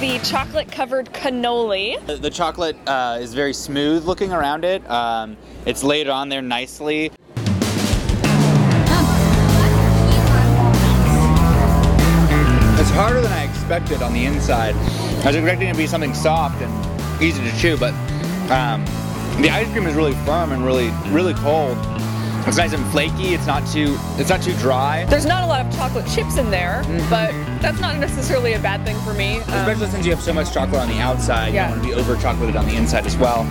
the chocolate covered cannoli. The, the chocolate uh, is very smooth looking around it. Um, it's laid on there nicely. It's harder than I expected on the inside. I was expecting it to be something soft and easy to chew, but um, the ice cream is really firm and really, really cold. It's nice and flaky. It's not too, it's not too dry. There's not a lot of chocolate chips in there, Mm-hmm. but that's not necessarily a bad thing for me. Um, Especially since you have so much chocolate on the outside, Yeah. you want to be over chocolated on the inside as well.